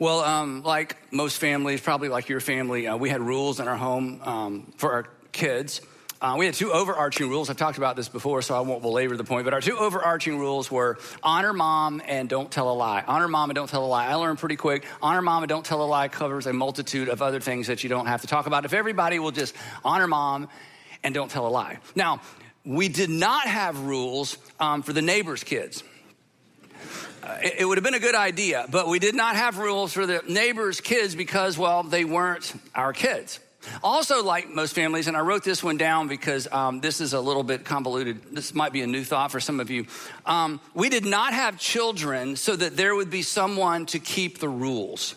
Well, um, like most families, probably like your family, uh, we had rules in our home um, for our kids. Uh, we had two overarching rules. I've talked about this before, so I won't belabor the point. But our two overarching rules were honor mom and don't tell a lie. Honor mom and don't tell a lie. I learned pretty quick. Honor mom and don't tell a lie covers a multitude of other things that you don't have to talk about. If everybody will just honor mom and don't tell a lie. Now, we did not have rules um, for the neighbor's kids it, would have been a good idea, but we did not have rules for the neighbors' kids because, well, they weren't our kids. Also, like most families, and I wrote this one down because um, this is a little bit convoluted. This might be a new thought for some of you. Um, we did not have children so that there would be someone to keep the rules.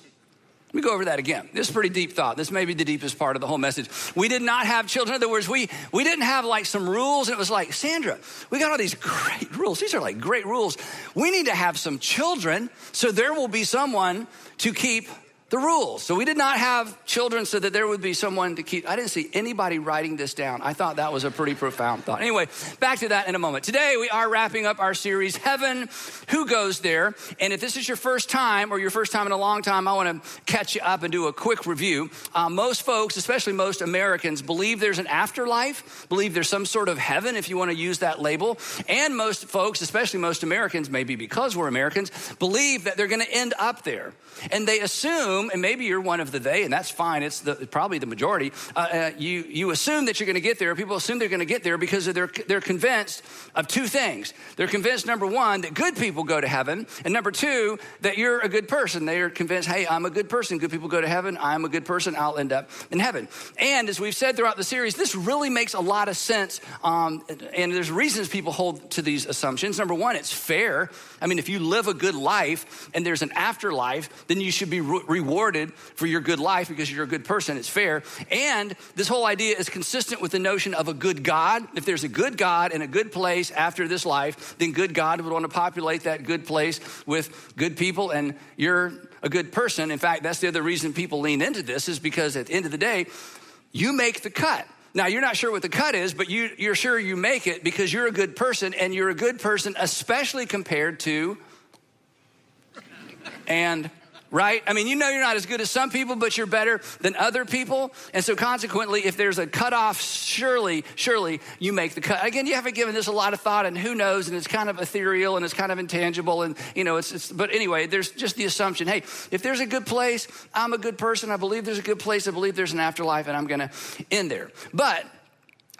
Let me go over that again. This is pretty deep thought. This may be the deepest part of the whole message. We did not have children. In other words, we, we didn't have like some rules. And it was like, Sandra, we got all these great rules. These are like great rules. We need to have some children so there will be someone to keep the rules. So we did not have children so that there would be someone to keep. I didn't see anybody writing this down. I thought that was a pretty profound thought. Anyway, back to that in a moment. Today we are wrapping up our series, Heaven, Who Goes There? And if this is your first time or your first time in a long time, I want to catch you up and do a quick review. Uh, most folks, especially most Americans, believe there's an afterlife, believe there's some sort of heaven, if you want to use that label. And most folks, especially most Americans, maybe because we're Americans, believe that they're going to end up there. And they assume, and maybe you're one of the they, and that's fine, it's the, probably the majority, uh, uh, you, you assume that you're going to get there. People assume they're going to get there because they're, they're convinced of two things. They're convinced, number one, that good people go to heaven, and number two, that you're a good person. They are convinced, hey, I'm a good person. Good people go to heaven. I'm a good person. I'll end up in heaven. And as we've said throughout the series, this really makes a lot of sense. Um, and there's reasons people hold to these assumptions. Number one, it's fair. I mean, if you live a good life and there's an afterlife, then you should be re- rewarded for your good life because you're a good person. It's fair. And this whole idea is consistent with the notion of a good God. If there's a good God and a good place after this life, then good God would want to populate that good place with good people, and you're a good person. In fact, that's the other reason people lean into this, is because at the end of the day, you make the cut. Now, you're not sure what the cut is, but you, are sure you make it because you're a good person, and you're a good person, especially compared to and right? I mean, you know you're not as good as some people, but you're better than other people. And so consequently, if there's a cutoff, surely, surely you make the cut. Again, you haven't given this a lot of thought, and who knows, and it's kind of ethereal and it's kind of intangible. And, you know, it's, it's but anyway, there's just the assumption hey, if there's a good place, I'm a good person. I believe there's a good place. I believe there's an afterlife, and I'm going to end there. But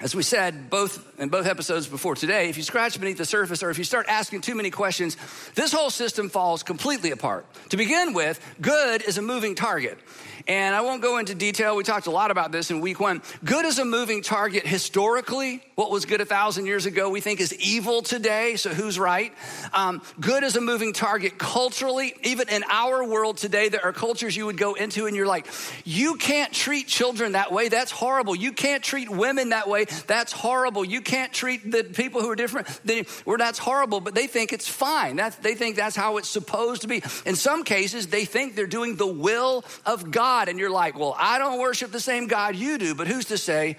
as we said both in both episodes before today, if you scratch beneath the surface or if you start asking too many questions, this whole system falls completely apart. To begin with, good is a moving target. And I won't go into detail. We talked a lot about this in week one. Good is a moving target historically. What was good a thousand years ago, we think is evil today. So who's right? Um, good is a moving target culturally. Even in our world today, there are cultures you would go into and you're like, you can't treat children that way. That's horrible. You can't treat women that way. That's horrible. You can't treat the people who are different. They, well, that's horrible, but they think it's fine. That's, they think that's how it's supposed to be. In some cases, they think they're doing the will of. God. And you're like, well, I don't worship the same God you do, but who's to say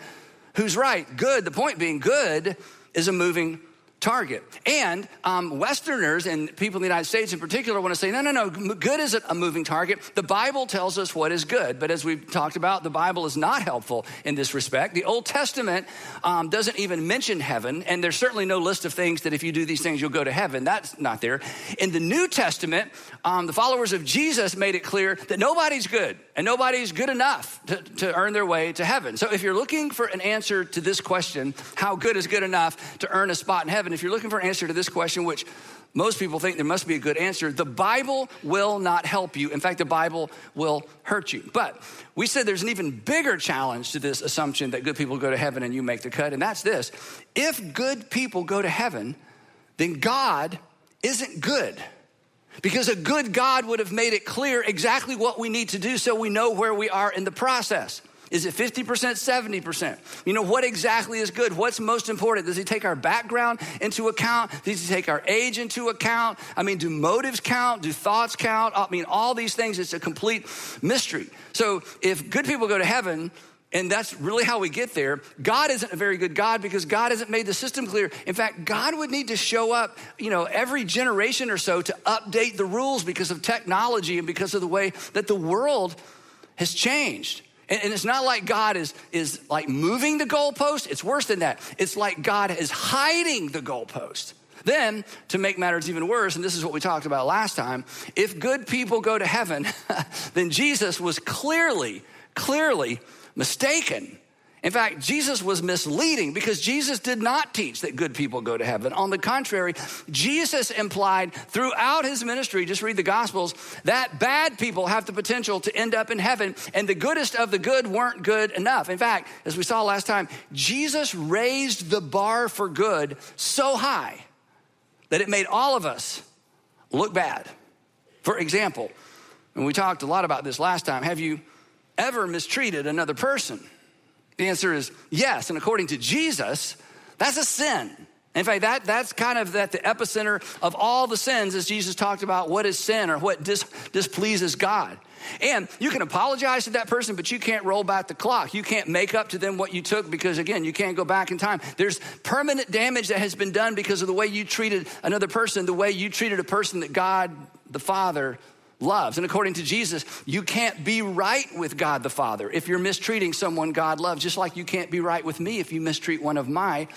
who's right? Good. The point being, good is a moving target. And um, Westerners and people in the United States in particular want to say, no, no, no, good isn't a moving target. The Bible tells us what is good. But as we've talked about, the Bible is not helpful in this respect. The Old Testament um, doesn't even mention heaven, and there's certainly no list of things that if you do these things, you'll go to heaven. That's not there. In the New Testament, um, the followers of Jesus made it clear that nobody's good and nobody's good enough to, to earn their way to heaven. So if you're looking for an answer to this question, how good is good enough to earn a spot in heaven? If you're looking for an answer to this question, which most people think there must be a good answer, the Bible will not help you. In fact, the Bible will hurt you. But we said there's an even bigger challenge to this assumption that good people go to heaven and you make the cut, and that's this if good people go to heaven, then God isn't good. Because a good God would have made it clear exactly what we need to do so we know where we are in the process. Is it 50%, 70%? You know, what exactly is good? What's most important? Does he take our background into account? Does he take our age into account? I mean, do motives count? Do thoughts count? I mean, all these things, it's a complete mystery. So if good people go to heaven, and that's really how we get there. God isn't a very good God because God hasn't made the system clear. In fact, God would need to show up, you know, every generation or so to update the rules because of technology and because of the way that the world has changed. And, it's not like God is, is like moving the goalpost. It's worse than that. It's like God is hiding the goalpost. Then, to make matters even worse, and this is what we talked about last time, if good people go to heaven, then Jesus was clearly, clearly mistaken. In fact, Jesus was misleading because Jesus did not teach that good people go to heaven. On the contrary, Jesus implied throughout his ministry, just read the Gospels, that bad people have the potential to end up in heaven, and the goodest of the good weren't good enough. In fact, as we saw last time, Jesus raised the bar for good so high that it made all of us look bad. For example, and we talked a lot about this last time, have you ever mistreated another person? The answer is yes. And according to Jesus, that's a sin. In fact, that, that's kind of at the epicenter of all the sins as Jesus talked about what is sin or what dis, displeases God. And you can apologize to that person, but you can't roll back the clock. You can't make up to them what you took because, again, you can't go back in time. There's permanent damage that has been done because of the way you treated another person, the way you treated a person that God the Father loves. And according to Jesus, you can't be right with God the Father if you're mistreating someone God loves, just like you can't be right with me if you mistreat one of my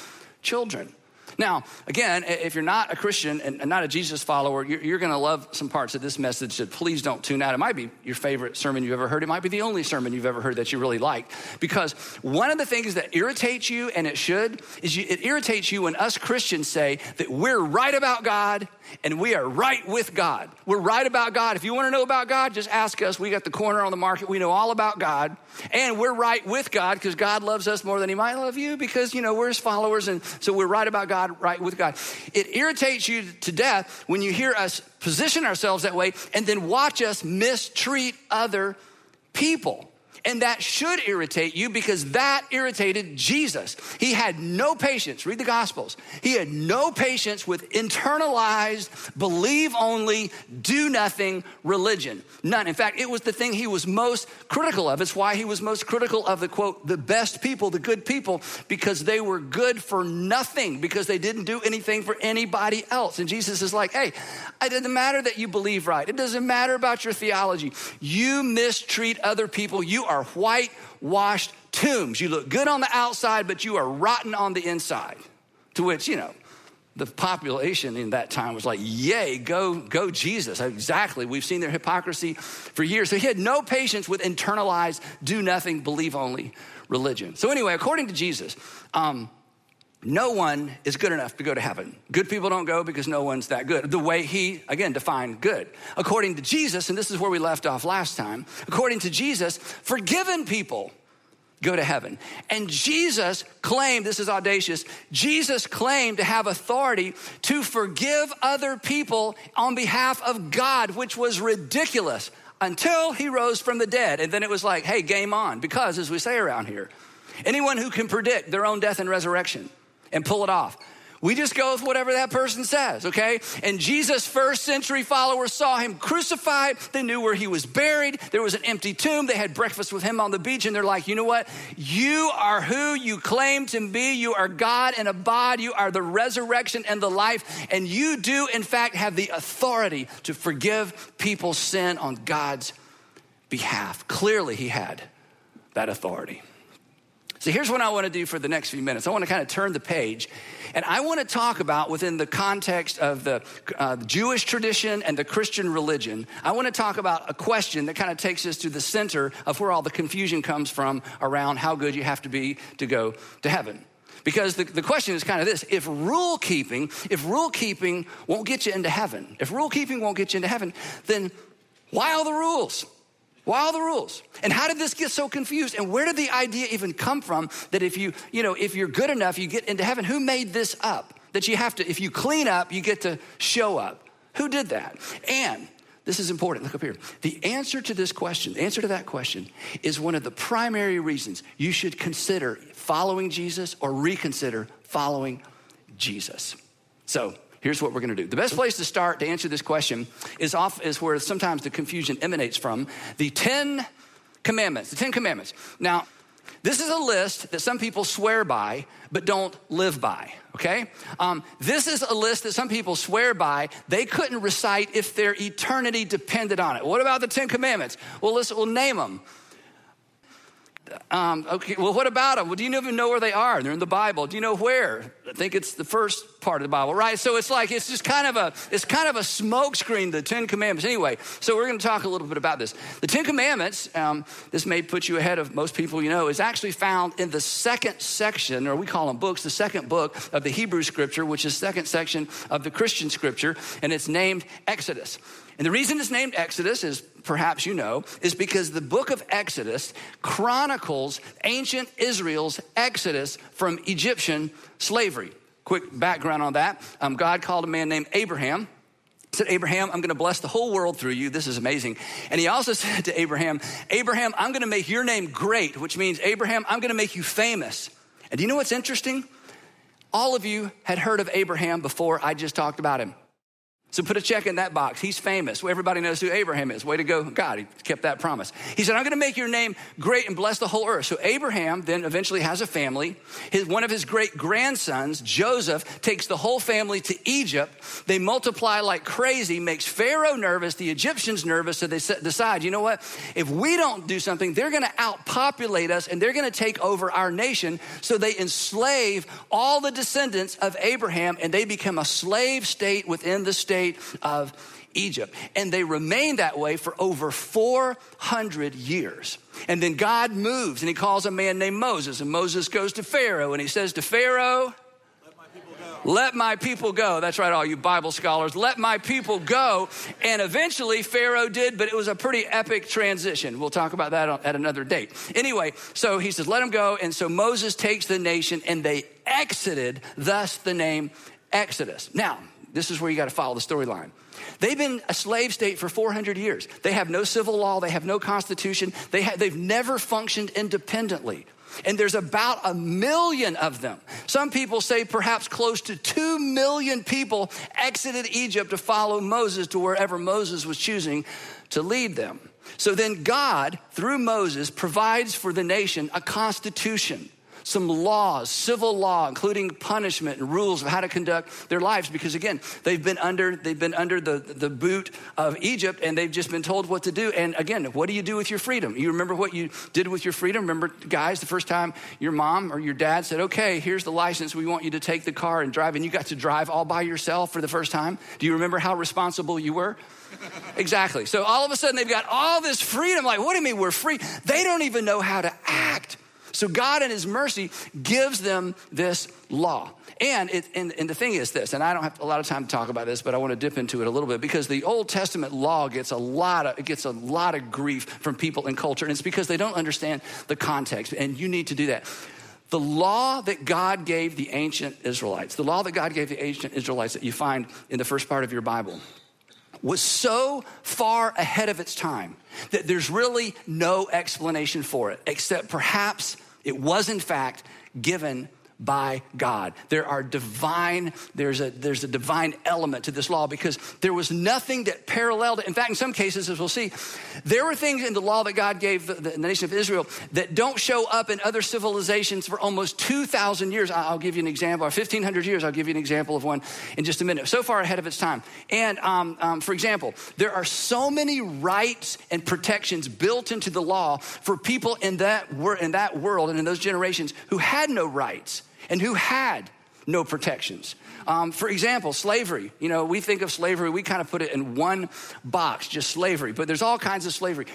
children. Now, again, if you're not a Christian and not a Jesus follower, you're, going to love some parts of this message that please don't tune out. It might be your favorite sermon you've ever heard. It might be the only sermon you've ever heard that you really like. Because one of the things that irritates you, and it should, is you, it irritates you when us Christians say that we're right about God and we are right with God. We're right about God. If you want to know about God, just ask us. We got the corner on the market. We know all about God. And we're right with God because God loves us more than he might love you because, you know, we're his followers. And so we're right about God, right with God. It irritates you to death when you hear us position ourselves that way and then watch us mistreat other people. And that should irritate you because that irritated Jesus. He had no patience. Read the Gospels. He had no patience with internalized, believe only, do nothing religion. None. In fact, it was the thing he was most critical of. It's why he was most critical of the quote, the best people, the good people, because they were good for nothing, because they didn't do anything for anybody else. And Jesus is like, hey, it doesn't matter that you believe right. It doesn't matter about your theology. You mistreat other people. You are are whitewashed tombs. You look good on the outside, but you are rotten on the inside. To which, you know, the population in that time was like, yay, go, go Jesus. Exactly. We've seen their hypocrisy for years. So he had no patience with internalized, do nothing, believe only religion. So, anyway, according to Jesus, um, no one is good enough to go to heaven. Good people don't go because no one's that good. The way he, again, defined good. According to Jesus, and this is where we left off last time, according to Jesus, forgiven people go to heaven. And Jesus claimed, this is audacious, Jesus claimed to have authority to forgive other people on behalf of God, which was ridiculous until he rose from the dead. And then it was like, hey, game on. Because, as we say around here, anyone who can predict their own death and resurrection, and pull it off. We just go with whatever that person says, okay? And Jesus' first century followers saw him crucified. They knew where he was buried. There was an empty tomb. They had breakfast with him on the beach, and they're like, you know what? You are who you claim to be. You are God and a bod. You are the resurrection and the life. And you do, in fact, have the authority to forgive people's sin on God's behalf. Clearly, he had that authority. So here's what I want to do for the next few minutes. I want to kind of turn the page, and I want to talk about within the context of the uh, Jewish tradition and the Christian religion. I want to talk about a question that kind of takes us to the center of where all the confusion comes from around how good you have to be to go to heaven. Because the, the question is kind of this if rule keeping, if rule keeping won't get you into heaven, if rule keeping won't get you into heaven, then why all the rules? Why all the rules? And how did this get so confused? And where did the idea even come from that if you, you know, if you're good enough, you get into heaven? Who made this up? That you have to, if you clean up, you get to show up. Who did that? And this is important. Look up here. The answer to this question, the answer to that question, is one of the primary reasons you should consider following Jesus or reconsider following Jesus. So Here's what we're going to do. The best place to start to answer this question is off is where sometimes the confusion emanates from. The 10 commandments, the 10 commandments. Now, This is a list that some people swear by, but don't live by, okay? Um, this is a list that some people swear by, they couldn't recite if their eternity depended on it. What about the Ten Commandments? Well, listen, we'll name them. Um, okay, well, what about them? Well, do you even know where they are? They're in the Bible. Do you know where? I think it's the first part of the Bible, right? So it's like it's just kind of a it's kind of a smokescreen. The Ten Commandments, anyway. So we're going to talk a little bit about this. The Ten Commandments. Um, this may put you ahead of most people you know. Is actually found in the second section, or we call them books, the second book of the Hebrew Scripture, which is second section of the Christian Scripture, and it's named Exodus. And the reason it's named Exodus is perhaps you know, is because the book of Exodus chronicles ancient Israel's exodus from Egyptian slavery. Quick background on that um, God called a man named Abraham said, Abraham, I'm going to bless the whole world through you. This is amazing. And he also said to Abraham, Abraham, I'm going to make your name great, which means, Abraham, I'm going to make you famous. And do you know what's interesting? All of you had heard of Abraham before I just talked about him. So put a check in that box. He's famous. Everybody knows who Abraham is. Way to go, God. He kept that promise. He said, I'm going to make your name great and bless the whole earth. So Abraham then eventually has a family. His, one of his great grandsons, Joseph, takes the whole family to Egypt. They multiply like crazy, makes Pharaoh nervous, the Egyptians nervous. So they decide, you know what? If we don't do something, they're going to outpopulate us and they're going to take over our nation. So they enslave all the descendants of Abraham and they become a slave state within the state state of Egypt. And they remained that way for over 400 years. And then God moves and he calls a man named Moses. And Moses goes to Pharaoh and he says to Pharaoh, let my people go. That's right, all you Bible scholars. Let my people go. And eventually Pharaoh did, but it was a pretty epic transition. We'll talk about that at another date. Anyway, so he says, let him go. And so Moses takes the nation and they exited, thus the name Exodus. Now, this is where you got to follow the storyline. They've been a slave state for 400 years. They have no civil law, they have no constitution, they have, they've never functioned independently. And there's about a million of them. Some people say perhaps close to 2 million people exited Egypt to follow Moses to wherever Moses was choosing to lead them. So then God, through Moses, provides for the nation a constitution some laws, civil law, including punishment and rules of how to conduct their lives. Because again, they've been under, they've been under the, the boot of Egypt and they've just been told what to do. And again, what do you do with your freedom? You remember what you did with your freedom? Remember, guys, the first time your mom or your dad said, okay, here's the license. We want you to take the car and drive. And you got to drive all by yourself for the first time. Do you remember how responsible you were? exactly. So all of a sudden they've got all this freedom. Like, what do you mean we're free? They don't even know how to act. So God, in His mercy, gives them this law. And, it, and, and, the thing is this, and I don't have a lot of time to talk about this, but I want to dip into it a little bit because the Old Testament law gets a lot of, it gets a lot of grief from people in culture, and it's because they don't understand the context, and you need to do that. The law that God gave the ancient Israelites, the law that God gave the ancient Israelites that you find in the first part of your Bible, was so far ahead of its time that there's really no explanation for it, except perhaps it was, in fact, given by God. There are divine, there's a, there's a divine element to this law because there was nothing that paralleled it. In fact, in some cases, as we'll see, there were things in the law that God gave the, the nation of Israel that don't show up in other civilizations for almost 2,000 years. I'll give you an example, or 1,500 years, I'll give you an example of one in just a minute. So far ahead of its time. And um, um, for example, there are so many rights and protections built into the law for people in that, were in that world and in those generations who had no rights and who had no protections. Um, for example, slavery. You know, we think of slavery, we kind of put it in one box, just slavery, but there's all kinds of slavery.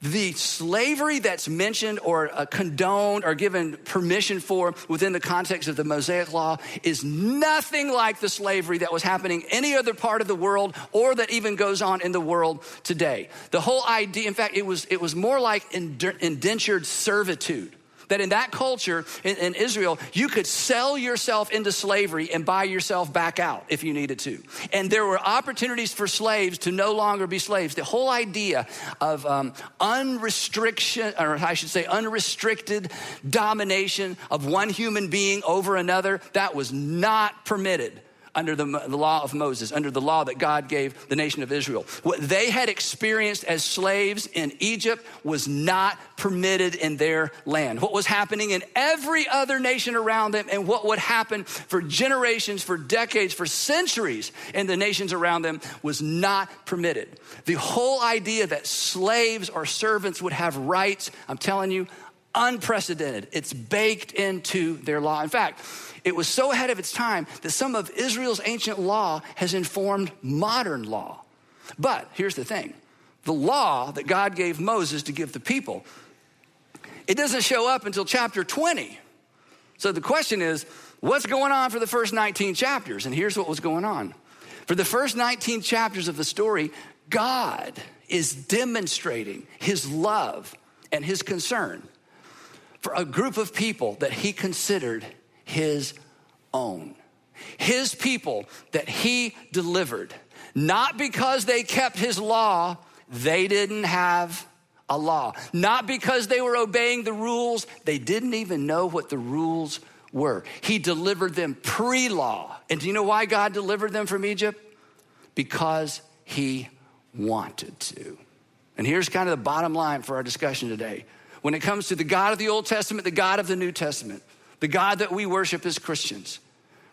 The slavery that's mentioned or uh, condoned or given permission for within the context of the Mosaic Law is nothing like the slavery that was happening any other part of the world or that even goes on in the world today. The whole idea, in fact, it was, it was more like indentured servitude that in that culture in, in, Israel, you could sell yourself into slavery and buy yourself back out if you needed to. And there were opportunities for slaves to no longer be slaves. The whole idea of um, unrestriction, or I should say, unrestricted domination of one human being over another, that was not permitted under the, the, law of Moses, under the law that God gave the nation of Israel. What they had experienced as slaves in Egypt was not permitted in their land. What was happening in every other nation around them and what would happen for generations, for decades, for centuries in the nations around them was not permitted. The whole idea that slaves or servants would have rights, I'm telling you, unprecedented. It's baked into their law. In fact, it was so ahead of its time that some of Israel's ancient law has informed modern law. But here's the thing the law that God gave Moses to give the people, it doesn't show up until chapter 20. So the question is, what's going on for the first 19 chapters? And here's what was going on. For the first 19 chapters of the story, God is demonstrating his love and his concern for a group of people that he considered his own. His people that he delivered, not because they kept his law, they didn't have a law. Not because they were obeying the rules, they didn't even know what the rules were. He delivered them pre law. And do you know why God delivered them from Egypt? Because he wanted to. And here's kind of the bottom line for our discussion today. When it comes to the God of the Old Testament, the God of the New Testament, the God that we worship as Christians.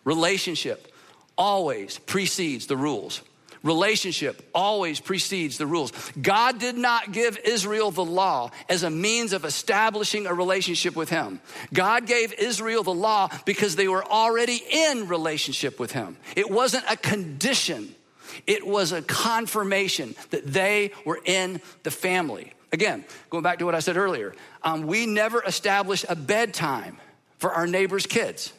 Relationship always precedes the rules. Relationship always precedes the rules. God did not give Israel the law as a means of establishing a relationship with Him. God gave Israel the law because they were already in relationship with Him. It wasn't a condition, it was a confirmation that they were in the family. Again, going back to what I said earlier, um, we never established a bedtime for our neighbor's kids,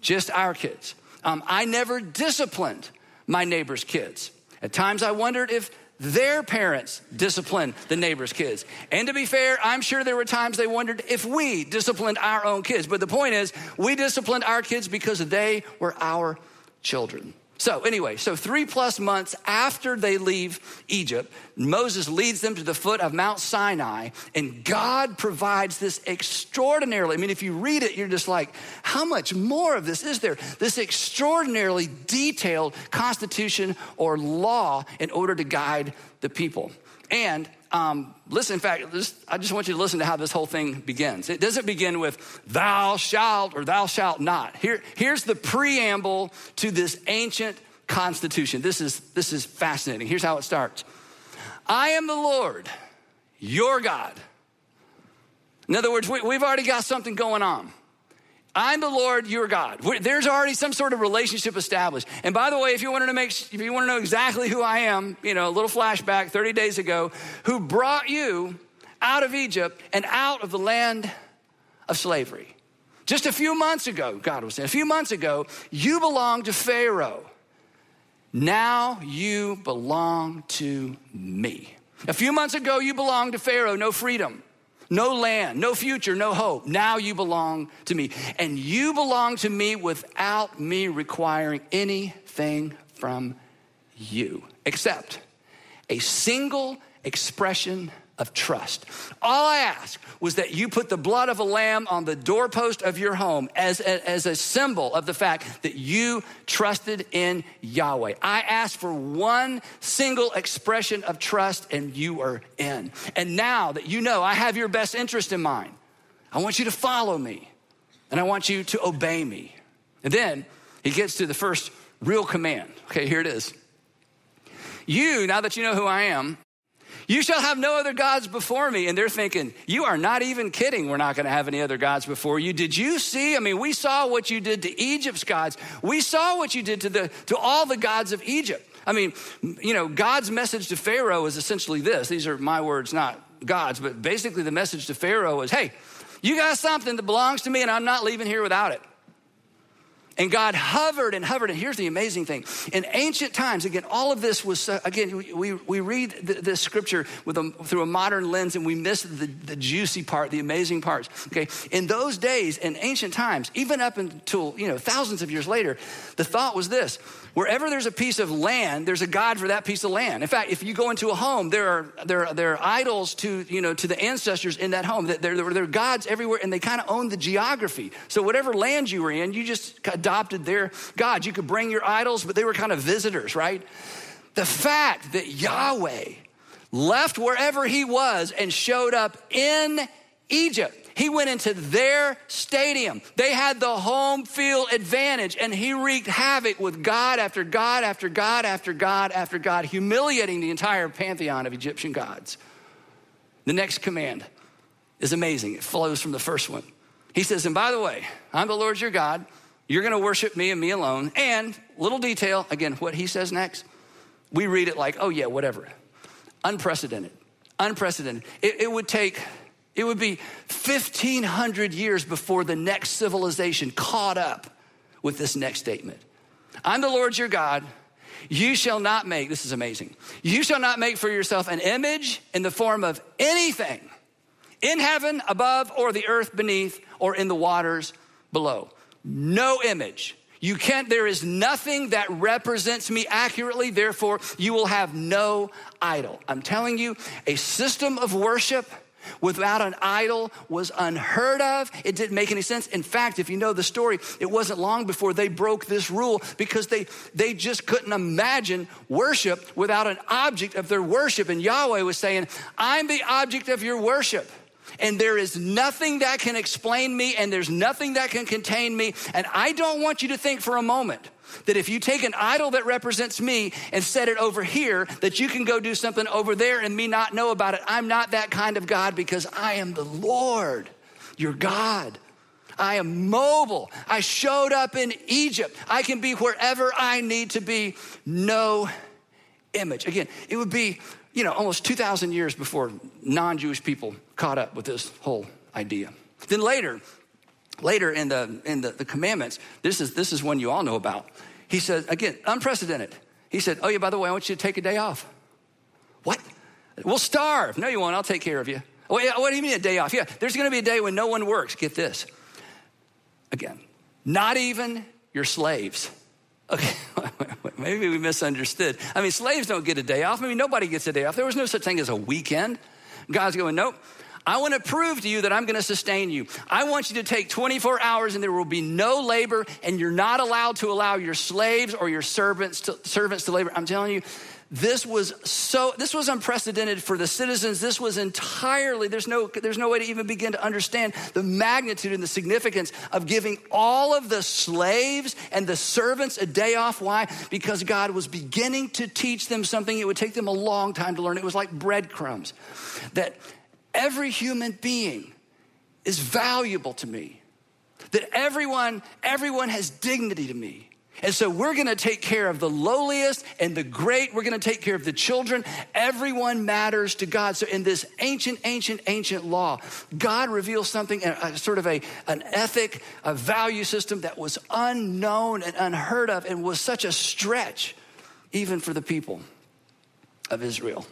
just our kids. Um, I never disciplined my neighbor's kids. At times I wondered if their parents disciplined the neighbor's kids. And to be fair, I'm sure there were times they wondered if we disciplined our own kids. But the point is, we disciplined our kids because they were our children. So, anyway, so three plus months after they leave Egypt, Moses leads them to the foot of Mount Sinai, and God provides this extraordinarily, I mean, if you read it, you're just like, how much more of this is there? This extraordinarily detailed constitution or law in order to guide the people. And um, listen, in fact, I just want you to listen to how this whole thing begins. It doesn't begin with thou shalt or thou shalt not. Here, here's the preamble to this ancient constitution. This is, this is fascinating. Here's how it starts I am the Lord, your God. In other words, we, we've already got something going on. I'm the Lord your God. There's already some sort of relationship established. And by the way, if you wanted to make, if you want to know exactly who I am, you know, a little flashback 30 days ago, who brought you out of Egypt and out of the land of slavery. Just a few months ago, God was saying, a few months ago, you belonged to Pharaoh. Now you belong to me. A few months ago, you belonged to Pharaoh, no freedom no land, no future, no hope. Now you belong to me. And you belong to me without me requiring anything from you, except a single expression of trust. All I ask was that you put the blood of a lamb on the doorpost of your home as a, as a symbol of the fact that you trusted in Yahweh. I asked for one single expression of trust, and you are in. And now that you know I have your best interest in mind, I want you to follow me and I want you to obey me. And then he gets to the first real command. Okay, here it is. You, now that you know who I am, you shall have no other gods before me. And they're thinking, You are not even kidding. We're not going to have any other gods before you. Did you see? I mean, we saw what you did to Egypt's gods. We saw what you did to, the, to all the gods of Egypt. I mean, you know, God's message to Pharaoh is essentially this. These are my words, not God's, but basically the message to Pharaoh is hey, you got something that belongs to me, and I'm not leaving here without it. And God hovered and hovered. And here's the amazing thing. In ancient times, again, all of this was, uh, again, we, we read this scripture with a, through a modern lens and we miss the, the juicy part, the amazing parts. Okay. In those days, in ancient times, even up until, you know, thousands of years later, the thought was this wherever there's a piece of land, there's a God for that piece of land. In fact, if you go into a home, there are, there are, there are idols to, you know, to the ancestors in that home. There, there, there are gods everywhere and they kind of own the geography. So whatever land you were in, you just adopted their God. You could bring your idols, but they were kind of visitors, right? The fact that Yahweh left wherever he was and showed up in Egypt. He went into their stadium. They had the home field advantage, and he wreaked havoc with God after God after God after God after God, humiliating the entire pantheon of Egyptian gods. The next command is amazing. It flows from the first one. He says, And by the way, I'm the Lord your God. You're going to worship me and me alone. And little detail, again, what he says next, we read it like, oh, yeah, whatever. Unprecedented. Unprecedented. It, it would take, it would be 1,500 years before the next civilization caught up with this next statement. I'm the Lord your God. You shall not make, this is amazing, you shall not make for yourself an image in the form of anything in heaven above or the earth beneath or in the waters below. No image. You can't, there is nothing that represents me accurately, therefore, you will have no idol. I'm telling you, a system of worship without an idol was unheard of. It didn't make any sense. In fact, if you know the story, it wasn't long before they broke this rule because they, they just couldn't imagine worship without an object of their worship. And Yahweh was saying, I'm the object of your worship and there is nothing that can explain me, and there's nothing that can contain me. And I don't want you to think for a moment that if you take an idol that represents me and set it over here, that you can go do something over there and me not know about it. I'm not that kind of God because I am the Lord, your God. I am mobile. I showed up in Egypt. I can be wherever I need to be. No image. Again, it would be you know, almost 2,000 years before non Jewish people caught up with this whole idea. Then later, later in the, in the, the commandments, this is, this is one you all know about. He says, again, unprecedented. He said, Oh, yeah, by the way, I want you to take a day off. What? We'll starve. No, you won't. I'll take care of you. Oh, yeah, what do you mean a day off? Yeah, there's going to be a day when no one works. Get this. Again, not even your slaves. Okay, maybe we misunderstood. I mean, slaves don't get a day off. I mean, nobody gets a day off. There was no such thing as a weekend. God's going, nope. I want to prove to you that I'm going to sustain you. I want you to take 24 hours and there will be no labor and you're not allowed to allow your slaves or your servants to, servants to labor. I'm telling you, this was so this was unprecedented for the citizens. This was entirely there's no there's no way to even begin to understand the magnitude and the significance of giving all of the slaves and the servants a day off. Why? Because god was beginning to teach them something. It would take them a long time to learn. It was like breadcrumbs that every human being is valuable to me that everyone everyone has dignity to me and so we're gonna take care of the lowliest and the great. We're gonna take care of the children. Everyone matters to God. So in this ancient, ancient, ancient law, God reveals something, a, sort of a, an ethic, a value system that was unknown and unheard of and was such a stretch even for the people of Israel.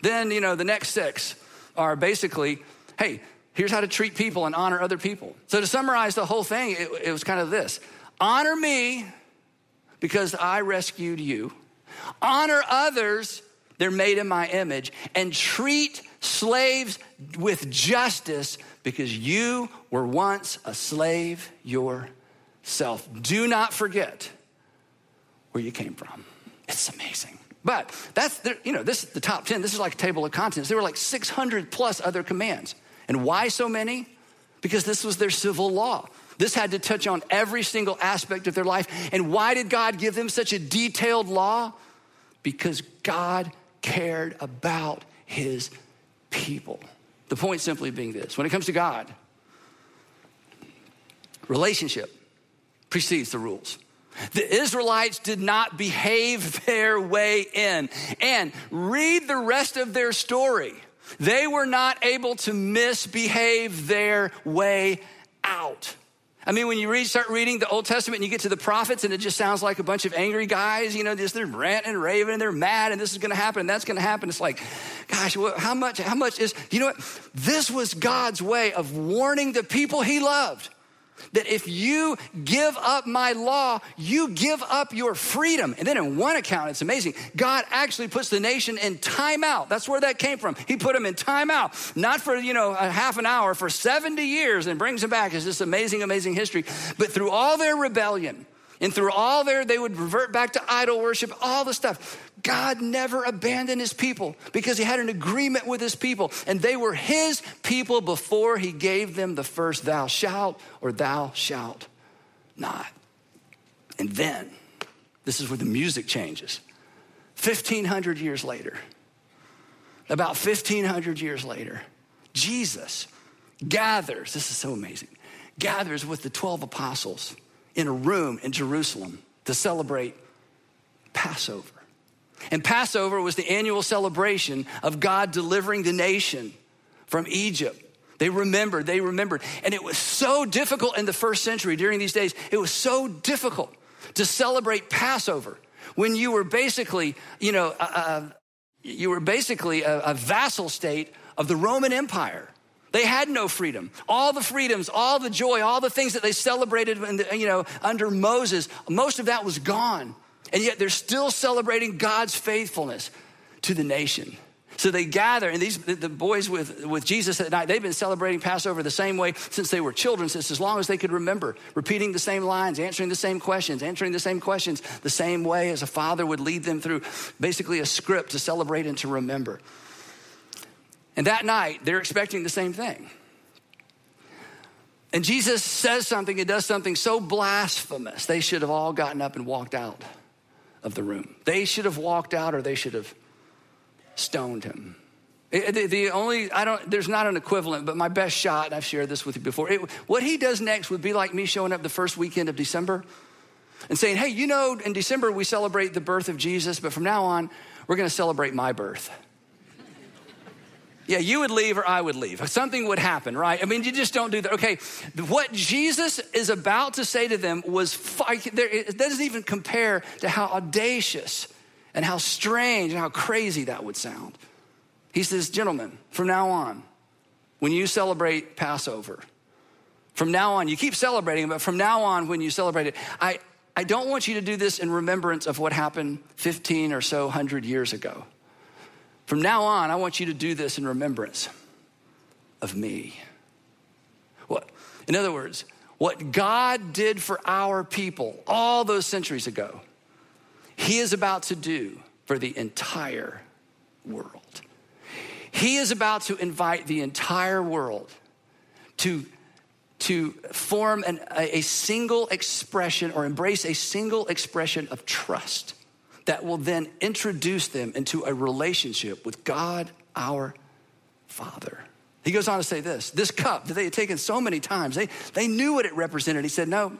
Then, you know, the next six are basically, hey, here's how to treat people and honor other people. So to summarize the whole thing, it, it was kind of this honor me because I rescued you. Honor others, they're made in my image, and treat slaves with justice because you were once a slave yourself. Do not forget where you came from. It's amazing. But that's, the, you know, this is the top 10. This is like a table of contents. There were like 600 plus other commands. And why so many? Because this was their civil law. This had to touch on every single aspect of their life. And why did God give them such a detailed law? Because God cared about his people. The point simply being this when it comes to God, relationship precedes the rules. The Israelites did not behave their way in. And read the rest of their story. They were not able to misbehave their way out. I mean, when you read, start reading the Old Testament and you get to the prophets and it just sounds like a bunch of angry guys, you know, just they're ranting and raving and they're mad and this is going to happen and that's going to happen. It's like, gosh, how much, how much is, you know what? This was God's way of warning the people he loved. That if you give up my law, you give up your freedom. And then in one account, it's amazing. God actually puts the nation in timeout. That's where that came from. He put them in timeout, not for, you know, a half an hour, for 70 years and brings them back. It's this amazing, amazing history. But through all their rebellion, and through all there, they would revert back to idol worship, all the stuff. God never abandoned his people because he had an agreement with his people, and they were his people before he gave them the first thou shalt or thou shalt not. And then, this is where the music changes. 1500 years later, about 1500 years later, Jesus gathers, this is so amazing, gathers with the 12 apostles in a room in Jerusalem to celebrate Passover. And Passover was the annual celebration of God delivering the nation from Egypt. They remembered, they remembered. And it was so difficult in the first century during these days. It was so difficult to celebrate Passover when you were basically, you know, uh, you were basically a, a vassal state of the Roman Empire. They had no freedom. All the freedoms, all the joy, all the things that they celebrated, the, you know, under Moses, most of that was gone. And yet they're still celebrating God's faithfulness to the nation. So they gather, and these the boys with, with Jesus at night, they've been celebrating Passover the same way since they were children, since as long as they could remember, repeating the same lines, answering the same questions, answering the same questions the same way as a father would lead them through basically a script to celebrate and to remember. And that night, they're expecting the same thing. And Jesus says something and does something so blasphemous, they should have all gotten up and walked out of the room. They should have walked out or they should have stoned him. It, the only, I don't, there's not an equivalent, but my best shot, I've shared this with you before. It, what he does next would be like me showing up the first weekend of December and saying, hey, you know, in December we celebrate the birth of Jesus, but from now on, we're gonna celebrate my birth. Yeah, you would leave or I would leave. Something would happen, right? I mean, you just don't do that. Okay, what Jesus is about to say to them was, it doesn't even compare to how audacious and how strange and how crazy that would sound. He says, Gentlemen, from now on, when you celebrate Passover, from now on, you keep celebrating, but from now on, when you celebrate it, I, I don't want you to do this in remembrance of what happened 15 or so hundred years ago. From now on, I want you to do this in remembrance of me. What? In other words, what God did for our people all those centuries ago, He is about to do for the entire world. He is about to invite the entire world to, to form an, a, a single expression or embrace a single expression of trust that will then introduce them into a relationship with God, our Father. He goes on to say this this cup that they had taken so many times, they, they knew what it represented. He said, No,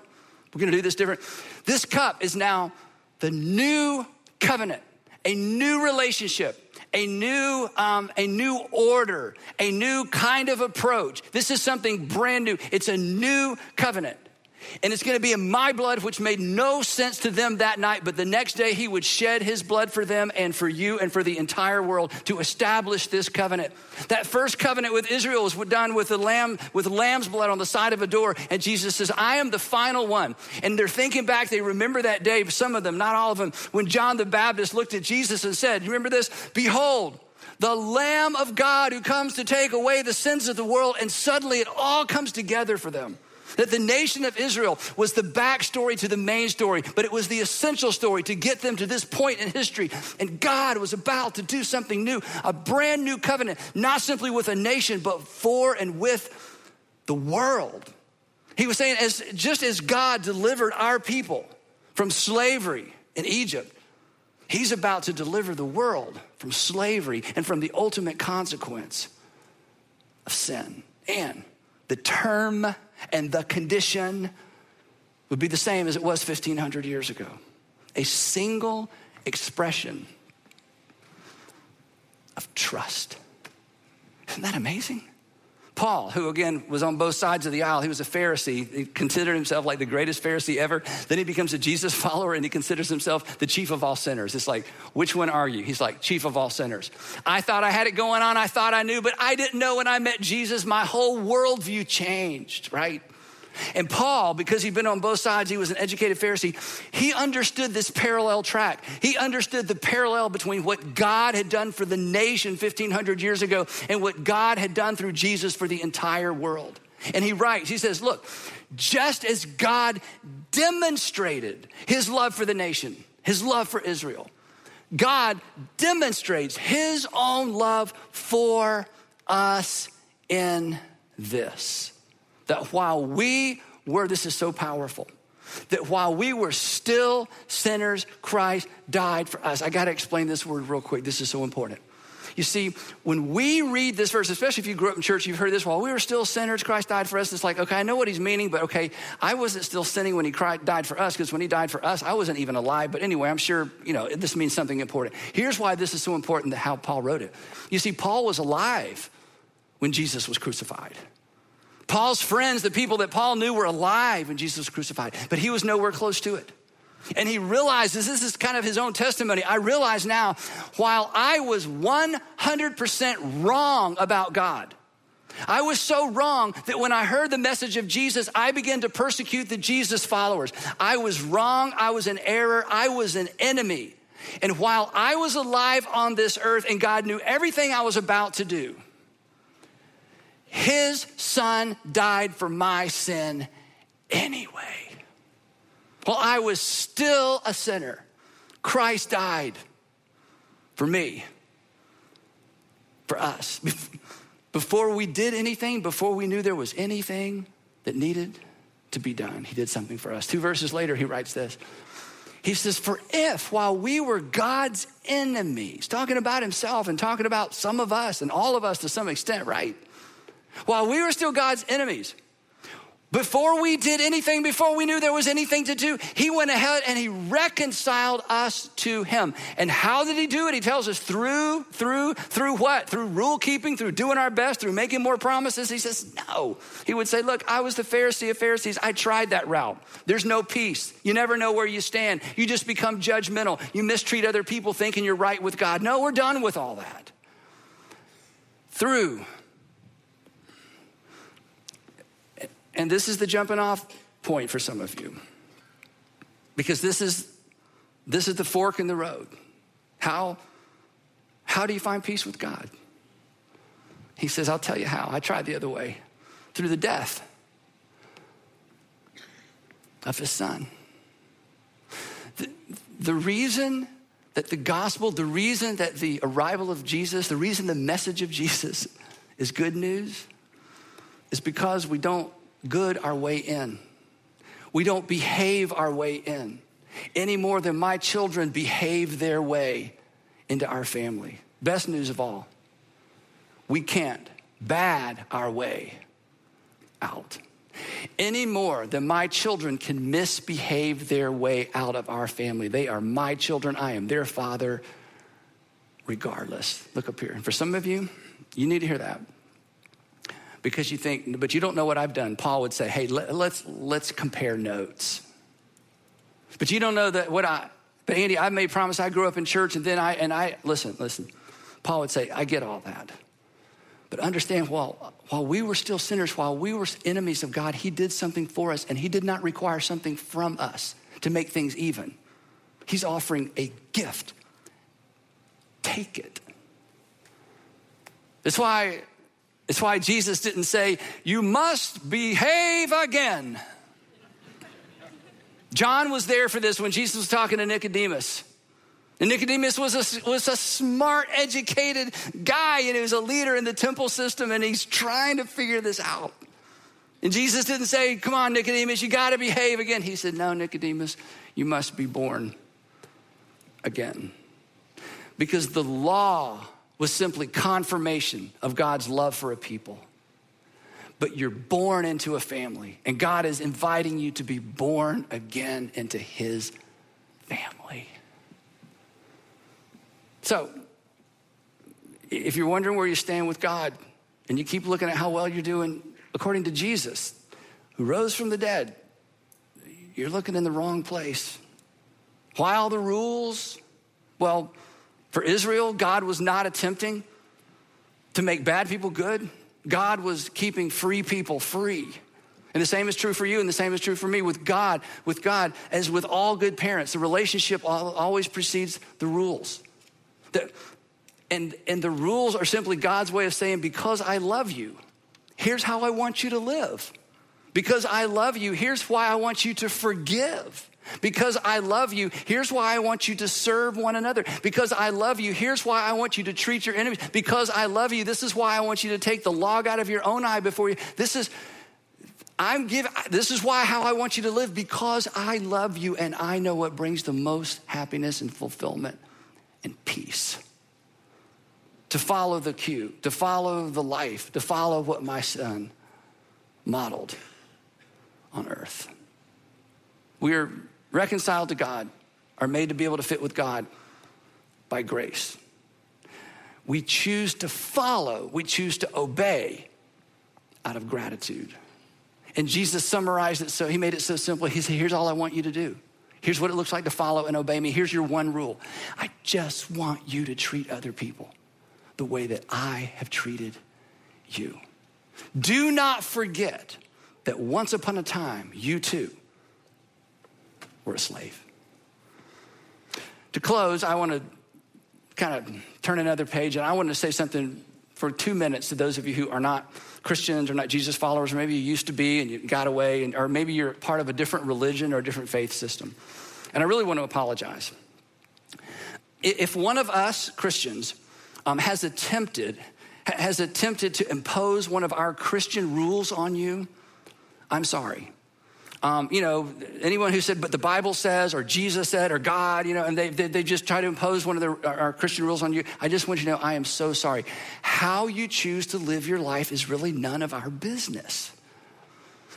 we're gonna do this different. This cup is now the new covenant, a new relationship. A new, um, a new order, a new kind of approach. This is something brand new. It's a new covenant and it's going to be in my blood, which made no sense to them that night. But the next day, he would shed his blood for them and for you and for the entire world to establish this covenant. That first covenant with Israel was done with the lamb, with lamb's blood on the side of a door. And Jesus says, I am the final one. And they're thinking back, they remember that day, some of them, not all of them, when John the Baptist looked at Jesus and said, You remember this? Behold, the Lamb of God who comes to take away the sins of the world. And suddenly it all comes together for them. That the nation of Israel was the backstory to the main story, but it was the essential story to get them to this point in history. And God was about to do something new, a brand new covenant, not simply with a nation, but for and with the world. He was saying, as just as God delivered our people from slavery in Egypt, He's about to deliver the world from slavery and from the ultimate consequence of sin. And the term and the condition would be the same as it was 1500 years ago. A single expression of trust. Isn't that amazing? Paul, who again was on both sides of the aisle, he was a Pharisee. He considered himself like the greatest Pharisee ever. Then he becomes a Jesus follower and he considers himself the chief of all sinners. It's like, which one are you? He's like, chief of all sinners. I thought I had it going on. I thought I knew, but I didn't know when I met Jesus. My whole worldview changed, right? And Paul, because he'd been on both sides, he was an educated Pharisee, he understood this parallel track. He understood the parallel between what God had done for the nation 1500 years ago and what God had done through Jesus for the entire world. And he writes, he says, Look, just as God demonstrated his love for the nation, his love for Israel, God demonstrates his own love for us in this. That while we were, this is so powerful, that while we were still sinners, Christ died for us. I gotta explain this word real quick. This is so important. You see, when we read this verse, especially if you grew up in church, you've heard this, while we were still sinners, Christ died for us. It's like, okay, I know what he's meaning, but okay, I wasn't still sinning when he died for us, because when he died for us, I wasn't even alive. But anyway, I'm sure, you know, this means something important. Here's why this is so important to how Paul wrote it. You see, Paul was alive when Jesus was crucified. Paul's friends, the people that Paul knew, were alive when Jesus was crucified, but he was nowhere close to it. And he realizes this is kind of his own testimony. I realize now, while I was 100% wrong about God, I was so wrong that when I heard the message of Jesus, I began to persecute the Jesus followers. I was wrong. I was in error. I was an enemy. And while I was alive on this earth and God knew everything I was about to do, his son died for my sin anyway. While I was still a sinner, Christ died for me, for us. Before we did anything, before we knew there was anything that needed to be done, he did something for us. Two verses later, he writes this. He says, For if while we were God's enemies, talking about himself and talking about some of us and all of us to some extent, right? While we were still God's enemies, before we did anything, before we knew there was anything to do, he went ahead and he reconciled us to him. And how did he do it? He tells us through, through, through what? Through rule keeping, through doing our best, through making more promises. He says, no. He would say, look, I was the Pharisee of Pharisees. I tried that route. There's no peace. You never know where you stand. You just become judgmental. You mistreat other people thinking you're right with God. No, we're done with all that. Through And this is the jumping off point for some of you. Because this is this is the fork in the road. How how do you find peace with God? He says, I'll tell you how. I tried the other way. Through the death of his son. The, the reason that the gospel, the reason that the arrival of Jesus, the reason the message of Jesus is good news is because we don't good our way in. We don't behave our way in any more than my children behave their way into our family. Best news of all, we can't bad our way out any more than my children can misbehave their way out of our family. They are my children, I am their father, regardless. Look up here. And for some of you, you need to hear that because you think, but you don't know what I've done. Paul would say, hey, let, let's, let's compare notes. But you don't know that what I, but Andy, I made promise. I grew up in church and then I, and I, listen, listen. Paul would say, I get all that. But understand, while, while we were still sinners, while we were enemies of God, He did something for us, and He did not require something from us to make things even. He's offering a gift. Take it. That's why it's why Jesus didn't say, You must behave again. John was there for this when Jesus was talking to Nicodemus. And Nicodemus was a, was a smart, educated guy, and he was a leader in the temple system, and he's trying to figure this out. And Jesus didn't say, Come on, Nicodemus, you got to behave again. He said, No, Nicodemus, you must be born again. Because the law was simply confirmation of God's love for a people. But you're born into a family, and God is inviting you to be born again into His family. So, if you're wondering where you stand with God, and you keep looking at how well you're doing according to Jesus, who rose from the dead, you're looking in the wrong place. Why all the rules? Well, for Israel, God was not attempting to make bad people good. God was keeping free people free. And the same is true for you, and the same is true for me. With God, with God, as with all good parents, the relationship always precedes the rules. The, and, and the rules are simply God's way of saying, because I love you, here's how I want you to live. Because I love you, here's why I want you to forgive. Because I love you, here's why I want you to serve one another. Because I love you, here's why I want you to treat your enemies. Because I love you, this is why I want you to take the log out of your own eye before you. This is I'm giving, this is why, how I want you to live, because I love you and I know what brings the most happiness and fulfillment and peace. To follow the cue, to follow the life, to follow what my son modeled on earth. We are reconciled to God, are made to be able to fit with God by grace. We choose to follow, we choose to obey out of gratitude. And Jesus summarized it so he made it so simple. He said, Here's all I want you to do. Here's what it looks like to follow and obey me. Here's your one rule I just want you to treat other people the way that I have treated you. Do not forget that once upon a time, you too were a slave. To close, I want to kind of turn another page and I want to say something for two minutes to those of you who are not Christians or not Jesus followers, or maybe you used to be and you got away, and, or maybe you're part of a different religion or a different faith system. And I really want to apologize. If one of us Christians um, has attempted has attempted to impose one of our Christian rules on you, I'm sorry. Um, you know, anyone who said, but the Bible says, or Jesus said, or God, you know, and they, they, they just try to impose one of the, our Christian rules on you. I just want you to know I am so sorry. How you choose to live your life is really none of our business.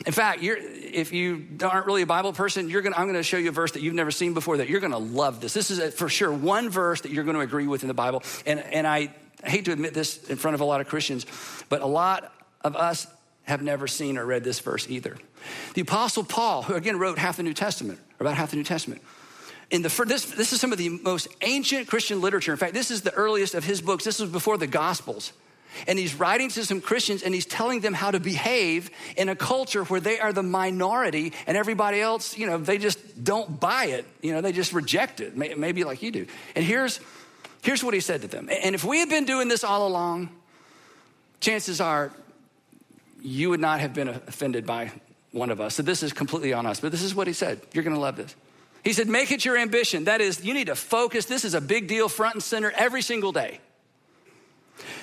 In fact, if you aren't really a Bible person, gonna, I'm going to show you a verse that you've never seen before that you're going to love this. This is a, for sure one verse that you're going to agree with in the Bible. And, and I hate to admit this in front of a lot of Christians, but a lot of us have never seen or read this verse either. The Apostle Paul, who again wrote half the New Testament, or about half the New Testament, in the this, this is some of the most ancient Christian literature. In fact, this is the earliest of his books. This was before the Gospels. And he's writing to some Christians and he's telling them how to behave in a culture where they are the minority and everybody else, you know, they just don't buy it. You know, they just reject it, maybe like you do. And here's, here's what he said to them. And if we had been doing this all along, chances are you would not have been offended by one of us. So this is completely on us. But this is what he said. You're going to love this. He said, Make it your ambition. That is, you need to focus. This is a big deal, front and center, every single day.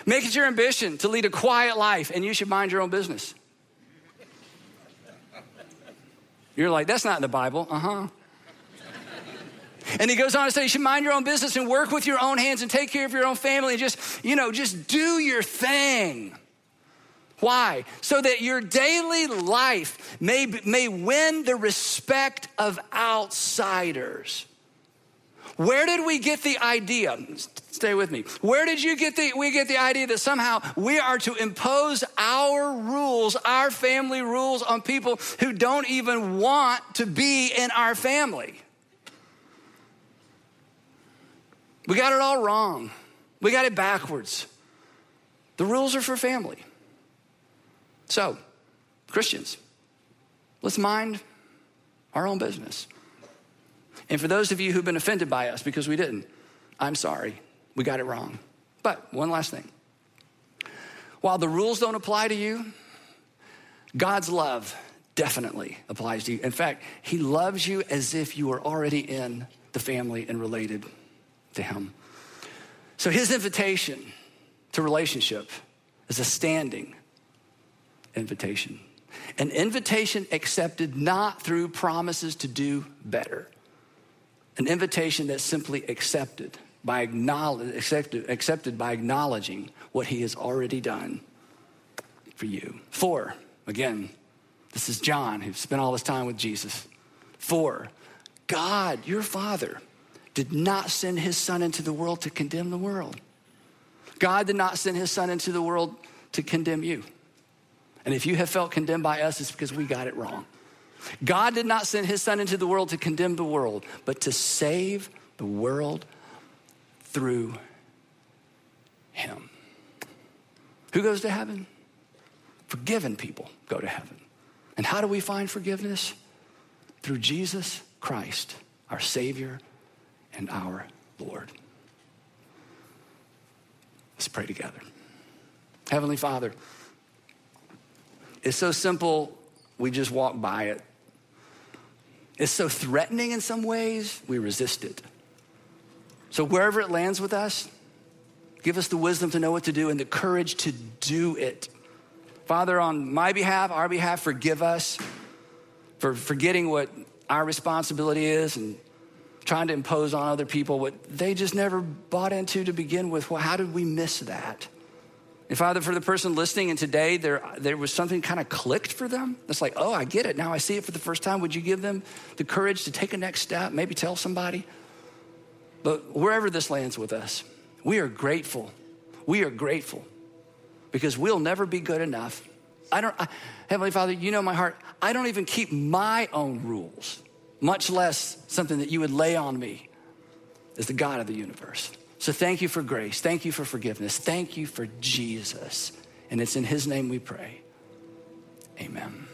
Make it your ambition to lead a quiet life, and you should mind your own business. You're like, That's not in the Bible. Uh huh. And he goes on to say, you should mind your own business and work with your own hands and take care of your own family and just, you know, just do your thing. Why? So that your daily life may, may win the respect of outsiders. Where did we get the idea? Stay with me. Where did you get the we get the idea that somehow we are to impose our rules, our family rules on people who don't even want to be in our family? We got it all wrong. We got it backwards. The rules are for family. So, Christians, let's mind our own business. And for those of you who've been offended by us because we didn't, I'm sorry. We got it wrong. But one last thing. While the rules don't apply to you, God's love definitely applies to you. In fact, He loves you as if you were already in the family and related to Him. So His invitation to relationship is a standing invitation. An invitation accepted not through promises to do better. An invitation that's simply accepted by acknowledge, accepted, accepted by acknowledging what he has already done for you. For, again, this is John who spent all his time with Jesus. For, God, your Father, did not send his Son into the world to condemn the world. God did not send his Son into the world to condemn you. And if you have felt condemned by us, it's because we got it wrong. God did not send his son into the world to condemn the world, but to save the world through him. Who goes to heaven? Forgiven people go to heaven. And how do we find forgiveness? Through Jesus Christ, our Savior and our Lord. Let's pray together. Heavenly Father, it's so simple, we just walk by it. It's so threatening in some ways, we resist it. So, wherever it lands with us, give us the wisdom to know what to do and the courage to do it. Father, on my behalf, our behalf, forgive us for forgetting what our responsibility is and trying to impose on other people what they just never bought into to begin with. Well, how did we miss that? And Father, for the person listening and today there, there was something kind of clicked for them. It's like, oh, I get it. Now I see it for the first time. Would you give them the courage to take a next step, maybe tell somebody? But wherever this lands with us, we are grateful. We are grateful because we'll never be good enough. I don't, I, Heavenly Father, you know my heart. I don't even keep my own rules, much less something that you would lay on me as the God of the universe. So thank you for grace. Thank you for forgiveness. Thank you for Jesus. And it's in his name we pray. Amen.